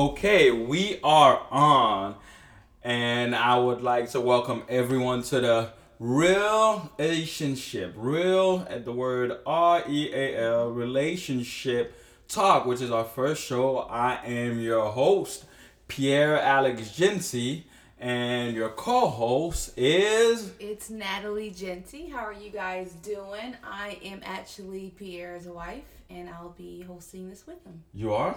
Okay, we are on, and I would like to welcome everyone to the Real Relationship. Real at the word R E A L relationship talk, which is our first show. I am your host, Pierre Alex Genty, and your co-host is It's Natalie Genty. How are you guys doing? I am actually Pierre's wife, and I'll be hosting this with him. you are.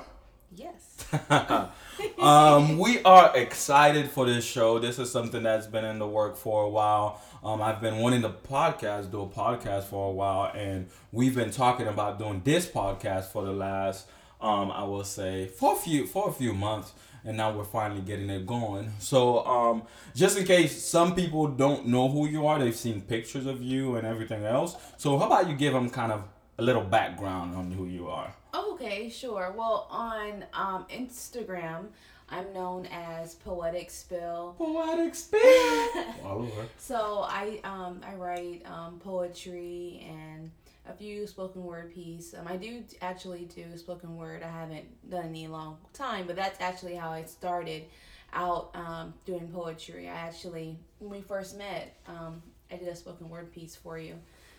Yes. um, we are excited for this show. This is something that's been in the work for a while. Um, I've been wanting to podcast, do a podcast for a while, and we've been talking about doing this podcast for the last, um, I will say, for a few for a few months, and now we're finally getting it going. So, um, just in case some people don't know who you are, they've seen pictures of you and everything else. So, how about you give them kind of a little background on who you are? okay, sure. Well, on um, Instagram, I'm known as Poetic Spill. Poetic spill. So I um, I write um, poetry and a few spoken word piece. Um, I do actually do spoken word. I haven't done any long time, but that's actually how I started out um, doing poetry. I actually when we first met, um, I did a spoken word piece for you.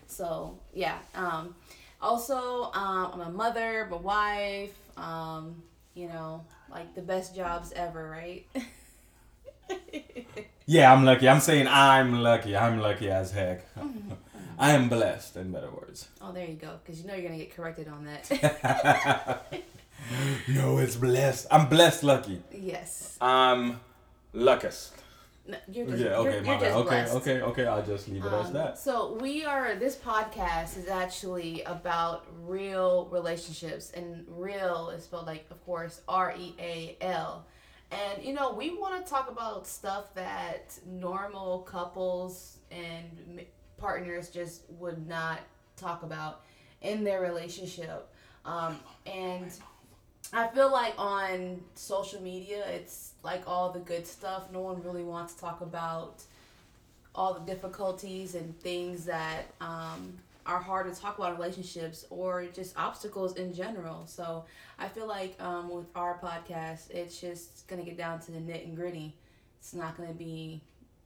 So yeah. Um, also, um, I'm a mother, a wife. Um, you know, like the best jobs ever, right? Yeah, I'm lucky. I'm saying I'm lucky. I'm lucky as heck. I am blessed, in better words. oh, there you go. Because you know you're gonna get corrected on that. no, it's blessed. I'm blessed lucky. yes. I'm luckiest. No, you're just, Yeah, okay, you're, my you're bad. Okay, blessed. okay, okay. I'll just leave it as Um, that. So we are. This podcast is actually about real relationships, and real is spelled like, of course, R E A L. And you know, we want to talk about stuff that normal couples and partners just would not talk about in their relationship. Um, and I feel like on social media, it's like all the good stuff. No one really wants to talk about all the difficulties and things that um, are hard to talk about relationships or just obstacles in general. So I feel like um, with our podcast, it's just gonna get down to the nit and gritty. It's not gonna be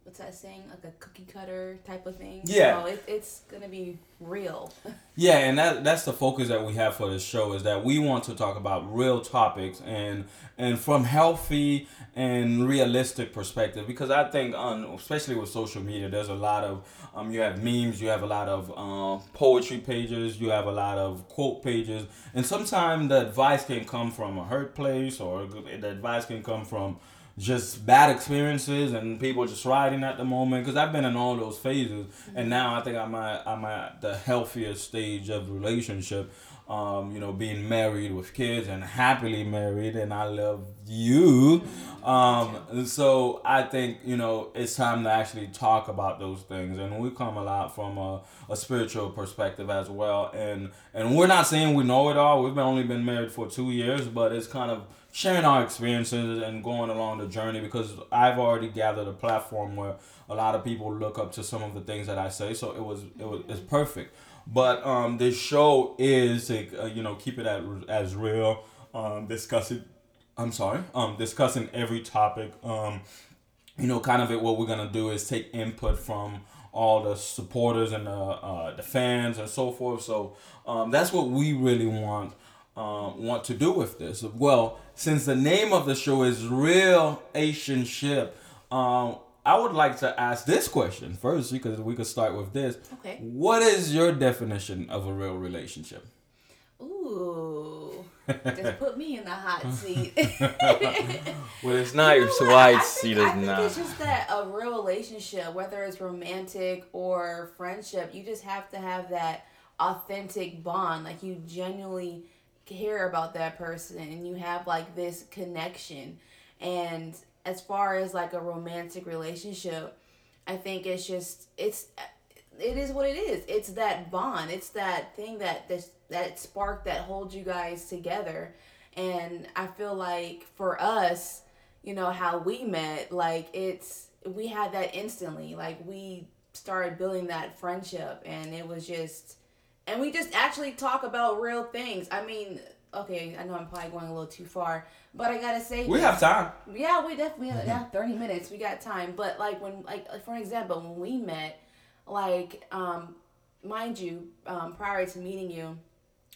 what's that saying like a cookie cutter type of thing. Yeah. So it, it's gonna be real. Yeah, and that that's the focus that we have for this show is that we want to talk about real topics and and from healthy and realistic perspective because I think on especially with social media there's a lot of um you have memes, you have a lot of um poetry pages, you have a lot of quote pages, and sometimes the advice can come from a hurt place or the advice can come from just bad experiences and people just riding at the moment because I've been in all those phases. And now I think I'm at, I'm at the healthiest stage of relationship. Um, you know being married with kids and happily married and I love you. Um, and so I think you know it's time to actually talk about those things. And we come a lot from a, a spiritual perspective as well. And and we're not saying we know it all. We've only been married for two years but it's kind of sharing our experiences and going along the journey because I've already gathered a platform where a lot of people look up to some of the things that I say. So it was it was it's perfect. But um, this show is uh, you know keep it at, as real, um, discussing. I'm sorry, um, discussing every topic. Um, you know, kind of it. What we're gonna do is take input from all the supporters and the uh, the fans and so forth. So um, that's what we really want um, want to do with this. Well, since the name of the show is Real Relationship, um, I would like to ask this question first because we could start with this. Okay. What is your definition of a real relationship? Ooh. Just put me in the hot seat. Well, it's not You know so what? wide seat think, I is think not. it's just that a real relationship, whether it's romantic or friendship, you just have to have that authentic bond. Like you genuinely care about that person and you have like this connection. And as far as like a romantic relationship, I think it's just it's it is what it is. It's that bond. It's that thing that this that spark that holds you guys together. And I feel like for us, you know how we met, like it's we had that instantly. Like we started building that friendship, and it was just, and we just actually talk about real things. I mean, okay, I know I'm probably going a little too far, but I gotta say We have time. Yeah, we definitely have yeah, thirty minutes. We got time. But like when like like, for example, when we met, like um, mind you, um, prior to meeting you,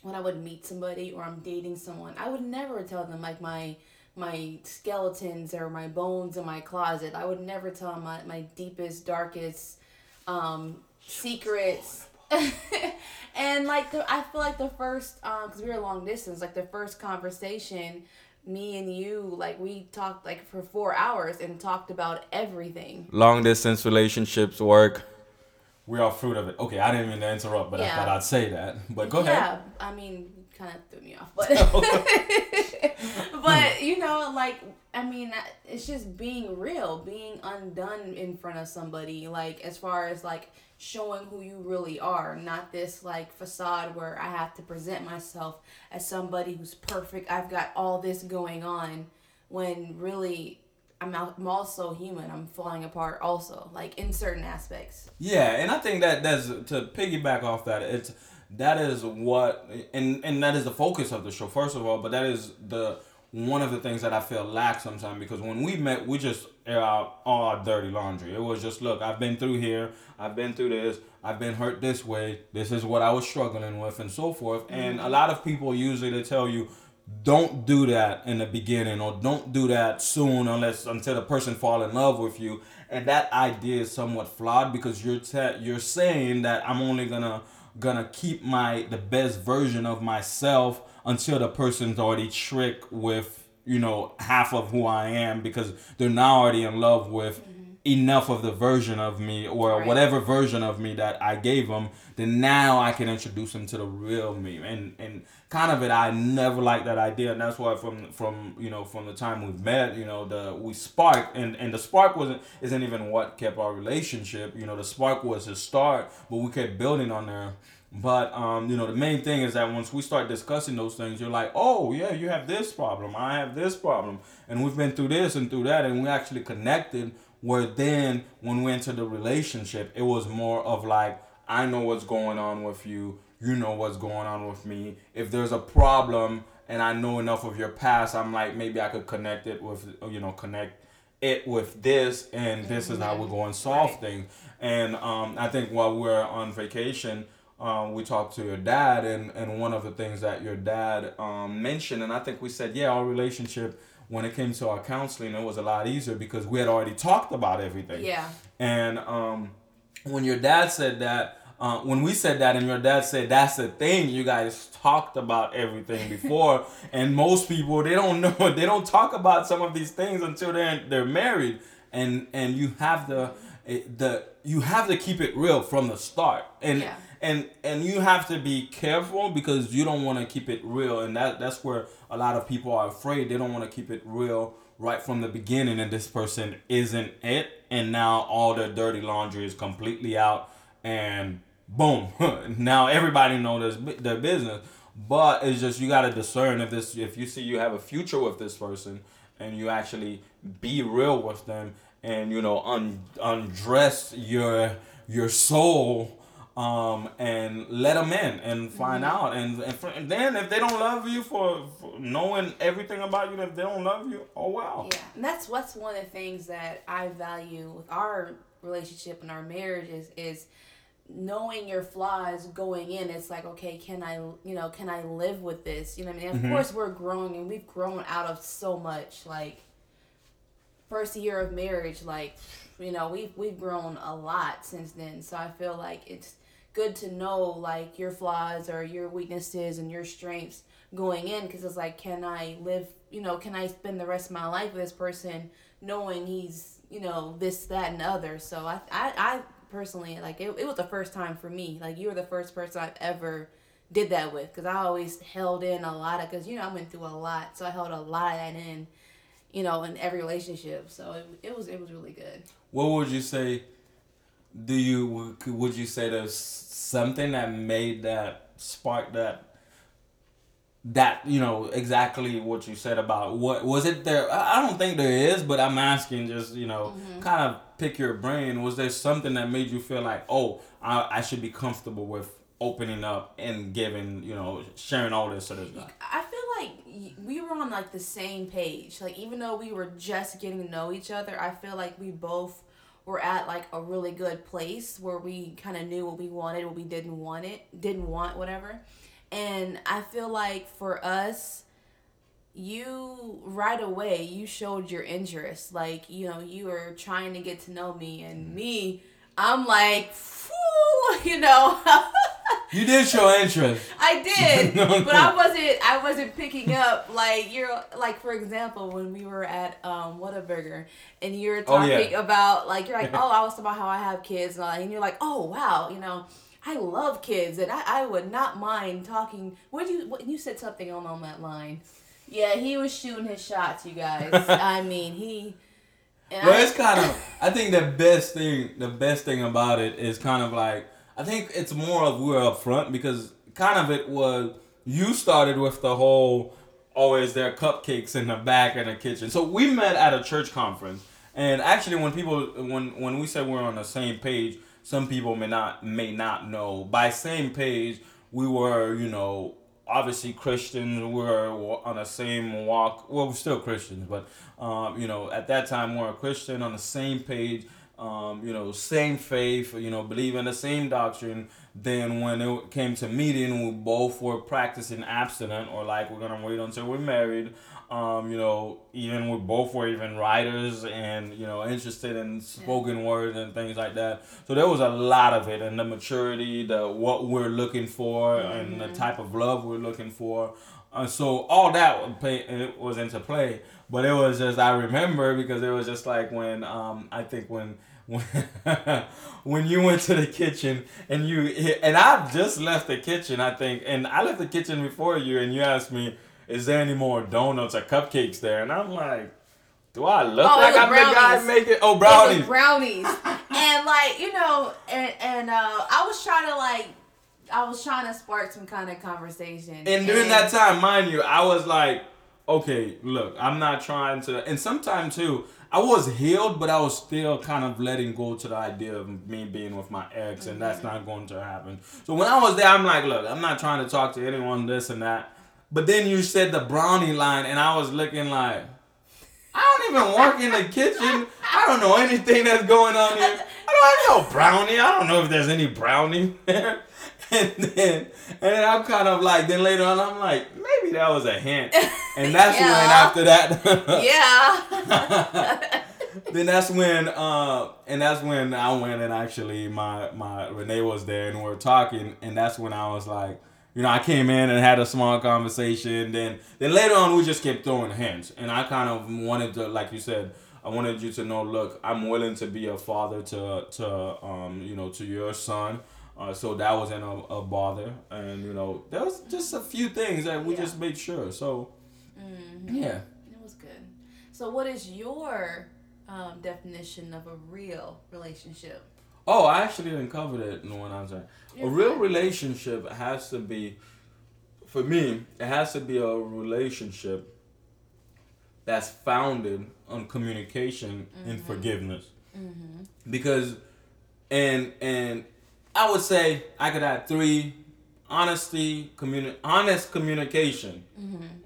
when I would meet somebody or I'm dating someone, I would never tell them like my my skeletons or my bones in my closet. I would never tell them my, my deepest, darkest um, secrets. and like the, I feel like the first, um, cause we were long distance, like the first conversation, me and you, like we talked like for four hours and talked about everything. Long distance relationships work. We are fruit of it. Okay, I didn't mean to interrupt, but I thought I'd say that. But go ahead. Yeah, I mean, kind of threw me off, but oh. but you know, like I mean, it's just being real, being undone in front of somebody. Like as far as like showing who you really are, not this like facade where I have to present myself as somebody who's perfect. I've got all this going on, when really. I'm, I'm also human. I'm falling apart also, like in certain aspects. Yeah, and I think that that's to piggyback off that. It's that is what and and that is the focus of the show first of all, but that is the one of the things that I feel lack sometimes because when we met, we just air out all our dirty laundry. It was just look, I've been through here, I've been through this, I've been hurt this way. This is what I was struggling with, and so forth. And a lot of people usually they tell you. Don't do that in the beginning, or don't do that soon, unless until the person fall in love with you. And that idea is somewhat flawed because you're te- you're saying that I'm only gonna gonna keep my the best version of myself until the person's already tricked with you know half of who I am because they're now already in love with enough of the version of me or Right. whatever version of me that I gave them then now I can introduce them to the real me. And and kind of it I never liked that idea. And that's why from from you know from the time we've met you know the we sparked and and the spark wasn't isn't even what kept our relationship. You know the spark was the start but we kept building on there. But um, you know, the main thing is that once we start discussing those things, you're like, oh yeah, you have this problem, I have this problem, and we've been through this and through that, and we actually connected. Where then, when we entered the relationship, it was more of like, I know what's going on with you, you know what's going on with me. If there's a problem and I know enough of your past, I'm like, maybe I could connect it with, you know, connect it with this, and this is how we're going to solve Right. things. And um, I think while we're on vacation, um, we talked to your dad, and, and one of the things that your dad um, mentioned, and I think we said, yeah, our relationship, when it came to our counseling, it was a lot easier because we had already talked about everything. Yeah. And um, when your dad said that, uh, when we said that, and your dad said that's the thing, you guys talked about everything before, and most people they don't know, they don't talk about some of these things until they're they're married, and and you have the the you have to keep it real from the start, and Yeah. And and you have to be careful because you don't want to keep it real, and that that's where a lot of people are afraid. They don't want to keep it real right from the beginning, and this person isn't it, and now all their dirty laundry is completely out, and boom, now everybody knows their, business. But it's just you gotta discern if this if you see you have a future with this person, and you actually be real with them, and you know un, undress your your soul um, and let them in and find out. And, and, for, and then if they don't love you for, for knowing everything about you, if they don't love you, oh wow. Yeah, and that's what's one of the things that I value with our relationship and our marriage is is knowing your flaws going in. It's like, okay, can I, you know, can I live with this? You know what I mean? Of course, we're growing and we've grown out of so much. Like first year of marriage, like you know, we've we've grown a lot since then. So I feel like it's good to know like your flaws or your weaknesses and your strengths going in because it's like can i live you know can i spend the rest of my life with this person knowing he's you know this that and the other? So i i, I personally like it, it was the first time for me. Like you were the first person i've ever did that with because i always held in a lot of because you know i went through a lot so i held a lot of that in you know in every relationship. So it, it was it was really good. What would you say? Do you would you say there's something that made that spark that that you know exactly what you said about what was it there? I don't think there is, but I'm asking just you know mm-hmm. kind of pick your brain. Was there something that made you feel like oh I, I should be comfortable with opening up and giving you know sharing all this to this guy? I feel like we were on like the same page. Like even though we were just getting to know each other, I feel like we both were at like a really good place where we kind of knew what we wanted, what we didn't want it, didn't want whatever. And I feel like for us, you right away you showed your interest. Like you know you were trying to get to know me, and mm. me, I'm like, Phew, you know. You did show interest. I did, but I wasn't. I wasn't picking up like you're like for example when we were at um Whataburger and you're Oh, talking yeah. about like you're like oh I was talking about how I have kids and, all and you're like oh wow you know I love kids and I, I would not mind talking. What you what, you said something on on that line? Yeah, he was shooting his shots, you guys. I mean he. I- it's kind of. I think the best thing, the best thing about it is kind of like. I think it's more of we're upfront because kind of it was you started with the whole. Is there cupcakes in the back in the kitchen? So we met at a church conference, and actually, when people when when we said we're on the same page, some people may not may not know. By same page, we were you know obviously Christians. We were on the same walk. Well, we're still Christians, but um, you know, at that time, we we're a Christian on the same page. Um, you know, same faith. You know, believe in the same doctrine. Then when it came to meeting, we both were practicing abstinent, or like we're gonna wait until we're married. Um, you know, even we both were even writers and you know interested in spoken word and things like that. So there was a lot of it, and the maturity, the what we're looking for, and the type of love we're looking for. Uh, so all that would pay, it was into play, but it was just I remember because it was just like when um, I think when when when you went to the kitchen and you and I just left the kitchen I think and I left the kitchen before you and you asked me is there any more donuts or cupcakes there and I'm like do I look Oh, like I'm the guy making oh brownies brownies. and like, you know, and and uh I was trying to like I was trying to spark some kind of conversation. And during that time, mind you, I was like, okay, look, I'm not trying to. And sometimes too, I was healed, but I was still kind of letting go to the idea of me being with my ex, and that's mm-hmm. not going to happen. So when I was there, I'm like, look, I'm not trying to talk to anyone, this and that. But then you said the brownie line, and I was looking like. I don't even work in the kitchen. I don't know anything that's going on here. I don't have no brownie. I don't know if there's any brownie there. And then, and then I'm kind of like, then later on, I'm like, maybe that was a hint. And that's when after that, Yeah. then that's when, uh, and that's when I went and actually my my Renee was there and we were talking, and that's when I was like, you know, I came in and had a small conversation. Then then later on, we just kept throwing hints, and I kind of wanted to, like you said, I wanted you to know, look, I'm willing to be a father to to um you know to your son. Uh, so that wasn't a, a bother, and you know there was just a few things that we Yeah. just made sure. So Mm-hmm. yeah. It was good. So what is your um, definition of a real relationship? Oh, I actually didn't cover that in the one I was. A real relationship has to be, for me, it has to be a relationship that's founded on communication and mm-hmm. forgiveness. Mm-hmm. Because, and and I would say I could add three: honesty, communi- honest communication.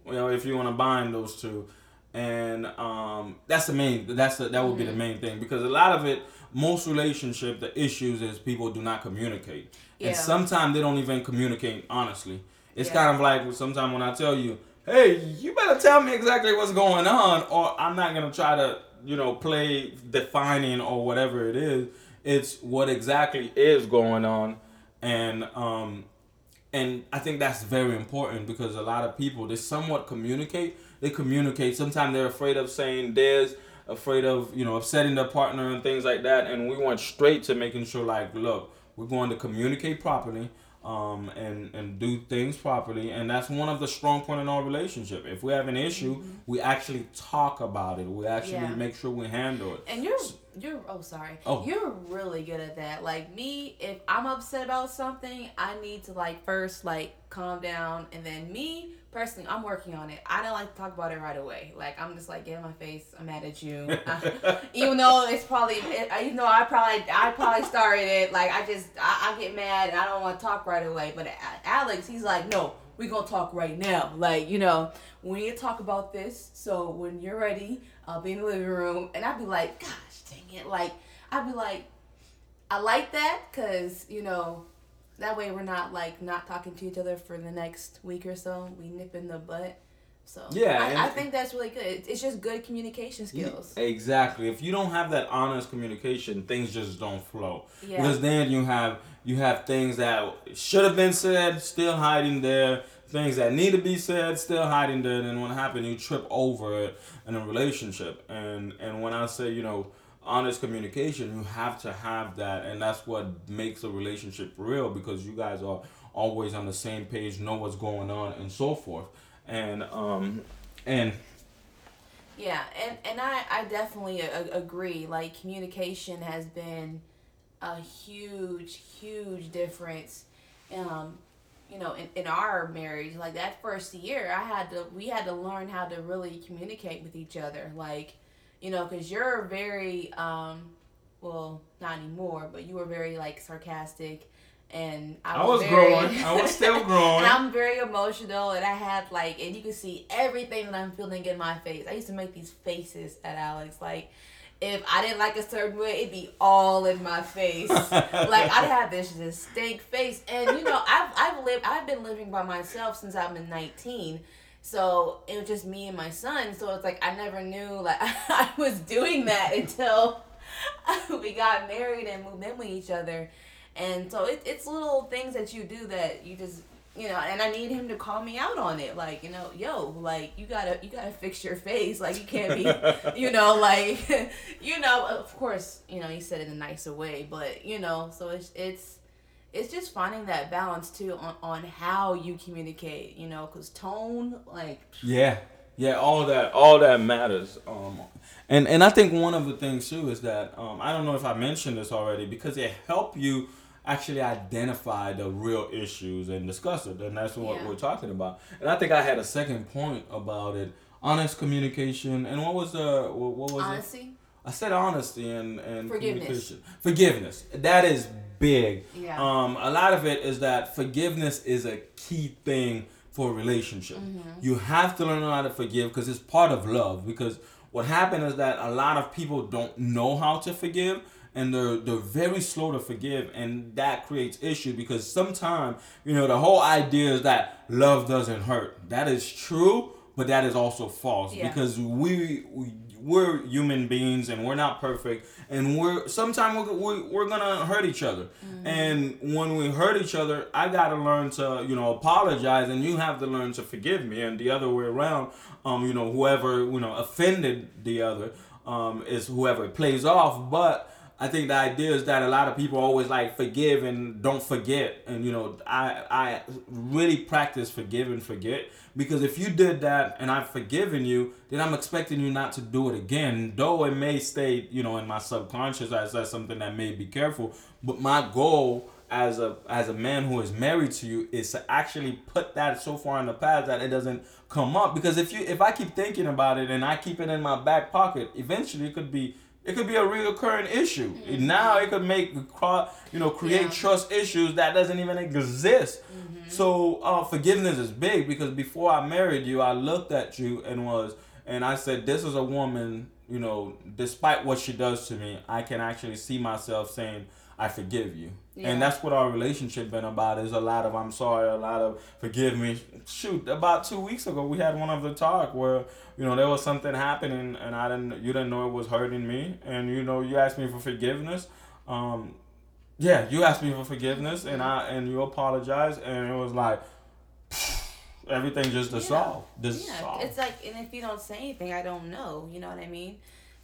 You know, if you want to bind those two, and um, that's the main. That's the, that would be the main thing because a lot of it, most relationship, the issues is people do not communicate, Yeah. and sometimes they don't even communicate honestly. It's Yeah. kind of like sometimes when I tell you, "Hey, you better tell me exactly what's going on," or I'm not gonna try to, you know, play defining or whatever it is. It's what exactly is going on, and um, and I think that's very important because a lot of people they somewhat communicate. They communicate. Sometimes they're afraid of saying this, afraid of you know upsetting their partner and things like that. And we went straight to making sure like, look, we're going to communicate properly. Um, and and do things properly, and that's one of the strong point in our relationship. If we have an issue, we actually talk about it. We actually Yeah. make sure we handle it. And you're you're oh sorry. Oh. You're really good at that. Like me, if I'm upset about something, I need to like first like calm down and then me personally, I'm working on it. I don't like to talk about it right away. Like I'm just like get in my face, I'm mad at you. Even though it's probably it, even though I probably I probably started it, like I just I, I get mad and I don't want to talk right away. But Alex, he's like, no, we gonna talk right now. Like, you know, we need to talk about this. So when you're ready, I'll be in the living room, and I'd be like, gosh, like I'd be like, I like that, cause you know, that way we're not like not talking to each other for the next week or so. We nip in the butt. So Yeah, I, I think that's really good. It's just good communication skills. Exactly. If you don't have that honest communication, things just don't flow. Yeah. Because then you have you have things that should have been said still hiding there, things that need to be said still hiding there. And then when it happens, you trip over it in a relationship. And and when I say you know honest communication, you have to have that, and that's what makes a relationship real because you guys are always on the same page, know what's going on, and so forth. And um and Yeah, and and I I definitely a- agree. Like communication has been a huge huge difference. Um, you know, in, in our marriage, like that first year, I had to we had to learn how to really communicate with each other. Like, you know, because you're very um, well, not anymore, but you were very like sarcastic. And I I was, was very, growing. I was still growing. and I'm very emotional, and I had like, and you can see everything that I'm feeling in my face. I used to make these faces at Alex, like if I didn't like a certain way, it'd be all in my face. like I'd have this distinct face, and you know, I've I've lived, I've been living by myself since I've been 19. So it was just me and my son. So it's like I never knew like I was doing that until we got married and moved in with each other. And so it, it's little things that you do that you just you know, and I need him to call me out on it. Like, you know, yo, like you gotta you gotta fix your face. Like you can't be you know, like you know, of course, you know, he said it in a nicer way, but you know, so it's it's it's just finding that balance too on, on how you communicate, you know, because tone, like, Yeah, yeah, all that, all that matters. Um, and and I think one of the things too is that um, I don't know if I mentioned this already because it help you actually identify the real issues and discuss it, and that's what Yeah. we're talking about. And I think I had a second point about it: honest communication. And what was the what what was it? I said honesty and, and Forgiveness. communication. Forgiveness. That is big. Yeah. Um, a lot of it is that forgiveness is a key thing for a relationship. Mm-hmm. You have to learn how to forgive because it's part of love. Because what happened is that a lot of people don't know how to forgive and they're they're very slow to forgive and that creates issue because sometimes you know the whole idea is that love doesn't hurt. That is true, but that is also false Yeah. because we, we we're human beings and we're not perfect and we're sometimes we're, we're, we're gonna hurt each other. And when we hurt each other i gotta learn to you know apologize and you have to learn to forgive me and the other way around um you know whoever you know offended the other um is whoever it plays off but I think the idea is that a lot of people always like forgive and don't forget, and you know, I I really practice forgive and forget. Because if you did that and I've forgiven you, then I'm expecting you not to do it again. Though it may stay, you know, in my subconscious as that's something that may be careful, but my goal as a as a man who is married to you is to actually put that so far in the past that it doesn't come up. Because if you if I keep thinking about it and I keep it in my back pocket, eventually it could be it could be a reoccurring issue. Now it could make you know create Yeah. trust issues that doesn't even exist. So uh, forgiveness is big because before I married you, I looked at you and was and I said, "This is a woman. You know, despite what she does to me, I can actually see myself saying." I forgive you, Yeah. and that's what our relationship been about. Is a lot of I'm sorry, a lot of forgive me. Shoot, about two weeks ago, we had one of the talk where you know there was something happening, and I didn't, you didn't know it was hurting me, and you know you asked me for forgiveness. Um, yeah, you asked me for forgiveness, and I and you apologized, and it was like everything just dissolved. Yeah, Dissolved. it's like, and if you don't say anything, I don't know. You know what I mean?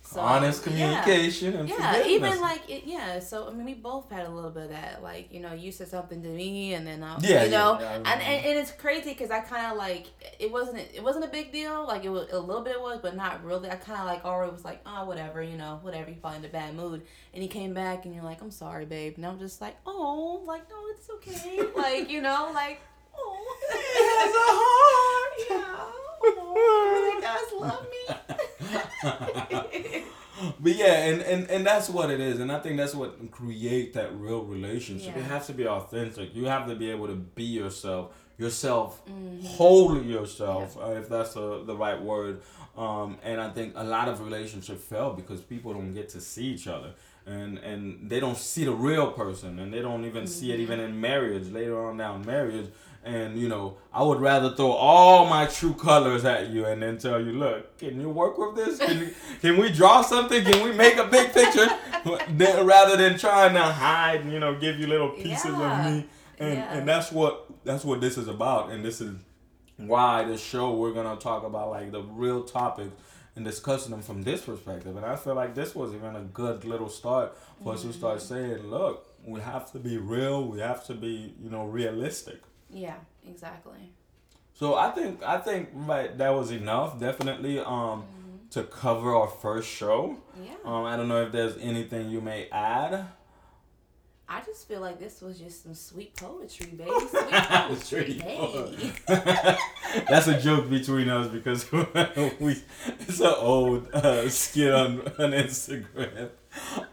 So, Honest yeah. communication and Yeah, even like it, yeah. So I mean, we both had a little bit of that. Like you know, you said something to me, and then I, Yeah, you yeah, know, yeah, and, and and it's crazy because I kind of like it wasn't it wasn't a big deal. Like it was a little bit was, but not really. I kind of like already was like, oh, whatever, you know, whatever. You fall in a bad mood, and he came back, and you're like, I'm sorry, babe, and I'm just like, oh, like no, it's okay, like you know, like oh, He has a heart. yeah, oh, really guys love me. but yeah, and, and and that's what it is, and I think that's what create that real relationship. It has to be authentic. You have to be able to be yourself, yourself, Mm-hmm. wholly yourself, uh, if that's the the right word. Um, and I think a lot of relationships fail because people don't get to see each other. And, and they don't see the real person and they don't even see it even in marriage later on down marriage and you know i would rather throw all my true colors at you and then tell you look can you work with this? Can, you, can we draw something? Can we make a big picture? Rather than trying to hide and you know give you little pieces Yeah. of me. And Yeah. and that's what that's what this is about. And this is why this show we're gonna talk about like the real topics and discussing them from this perspective. And i feel like this was even a good little start for us to start mm-hmm. saying look we have to be real. We have to be you know realistic Yeah, exactly. so I think I think right that was enough definitely um to cover our first show. Yeah. Um I don't know if there's anything you may add. I just feel like this was just some sweet poetry, baby. Sweet poetry. Hey. That's a joke between us because we it's an old uh, skit on on Instagram.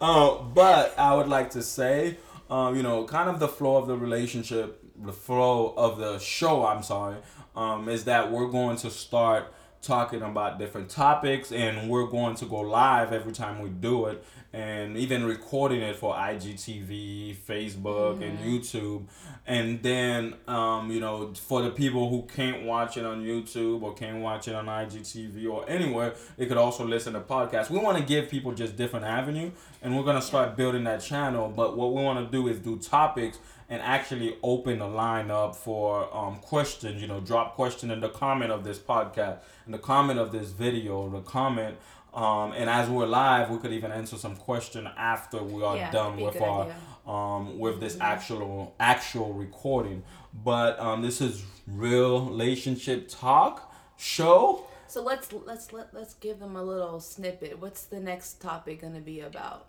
Uh, but I would like to say, um, you know, kind of the flow of the relationship, the flow of the show. I'm sorry, um, is that we're going to start talking about different topics, and we're going to go live every time we do it, and even recording it for IGTV, Facebook, and YouTube, and then um, you know, for the people who can't watch it on YouTube or can't watch it on IGTV or anywhere, they could also listen to podcasts. We want to give people just different avenue, and we're gonna start building that channel. But what we want to do is do topics and actually open the line up for um, questions. You know, drop question in the comment of this podcast, in the comment of this video, the comment. Um, and as we're live, we could even answer some question after we are Yeah, done that'd be a with our um, with this Mm-hmm. actual actual recording. But um, this is real relationship talk show. So let's let's let let's give them a little snippet. What's the next topic gonna be about?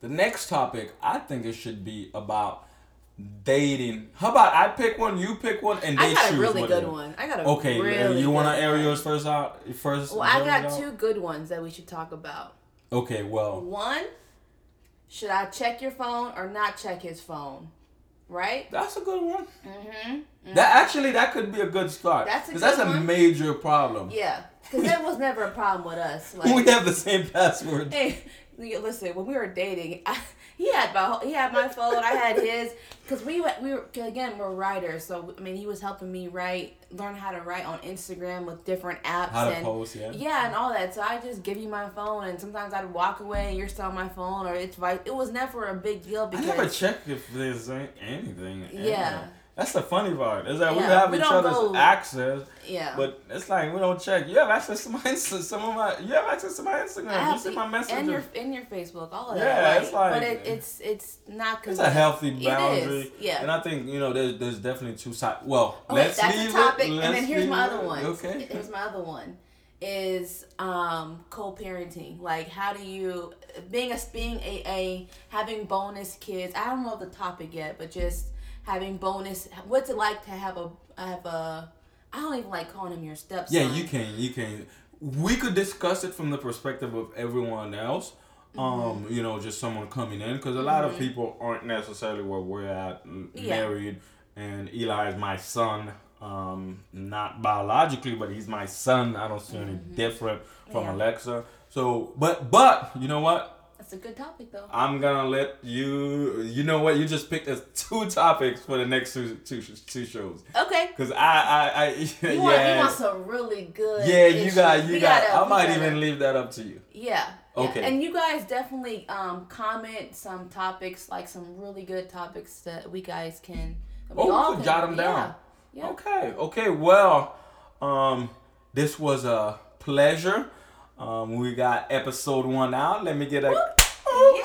The next topic, I think it should be about dating. How about I pick one, you pick one, and they I got choose a really good one. I got a Okay, really you want to air yours first out? First. Well, I got out? two good ones that we should talk about. Okay, well, One, should I check your phone or not check his phone? Right? that's a good one. Mm-hmm. That actually that could be a good start. That's a good that's a major problem. Yeah, because that was never a problem with us. we have the same password. hey, listen, when we were dating, I, he had my he had my phone, I had his, because we went- we were again we're writers, so I mean he was helping me write, learn how to write on Instagram with different apps How to and post, yeah. yeah, and all that. So I just give you my phone, and sometimes I'd walk away, and you're still on my phone, or it's right. It was never a big deal because I never check if there's anything. Yeah. there. That's the funny part. Is that we have we each other's go- access, yeah. but it's like we don't check. You have access to my Insta, some of my. You have access to my Instagram. You see my messages. and your in your Facebook, all of Yeah, that. it's like- but it, it's it's not. it's a healthy It is, boundary. yeah. And I think you know there's there's definitely two sides. Well, wait, let's that's leave a topic, it. and then here's my other one. Okay. Here's my other one, is um co-parenting. Like, how do you being a being a, a having bonus kids? I don't know the topic yet, but just having bonus. What's it like to have a have a? I don't even like calling him your stepson. Yeah, you can. You can. We could discuss it from the perspective of everyone else. Mm-hmm. Um, you know, just someone coming in because a lot of people aren't necessarily where we're at, Yeah. married, and Eli is my son. Um, not biologically, but he's my son. I don't see any different from Mm-hmm. Yeah. Alexa. So, but but you know what? That's a good topic though. I'm gonna let you. You know what? You just picked us two topics for the next two two, two shows. Okay. Cause I I, I You yeah. want you want some really good. Yeah, you issues. got, you We got. gotta- I might gotta- even leave that up to you. Yeah. yeah. Okay. And you guys definitely um, comment some topics, like some really good topics that we guys can. we Oh, all we can- jot 'em down. Yeah. yeah. Okay, okay. Well, um, this was a pleasure. Um, we got episode one out. Let me get a Yeah.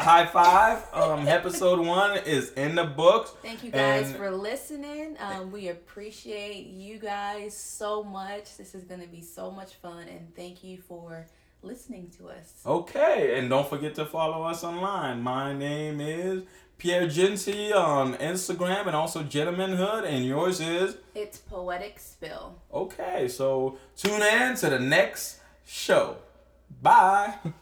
High five. Um, episode one is in the books. Thank you guys And- for listening. Um, we appreciate you guys so much. This is going to be so much fun, and thank you for listening to us. Okay, and don't forget to follow us online. My name is Pierre Genty on Instagram and also Gentlemanhood, and yours is It's Poetic Spill. okay. So tune in to the next show. Bye.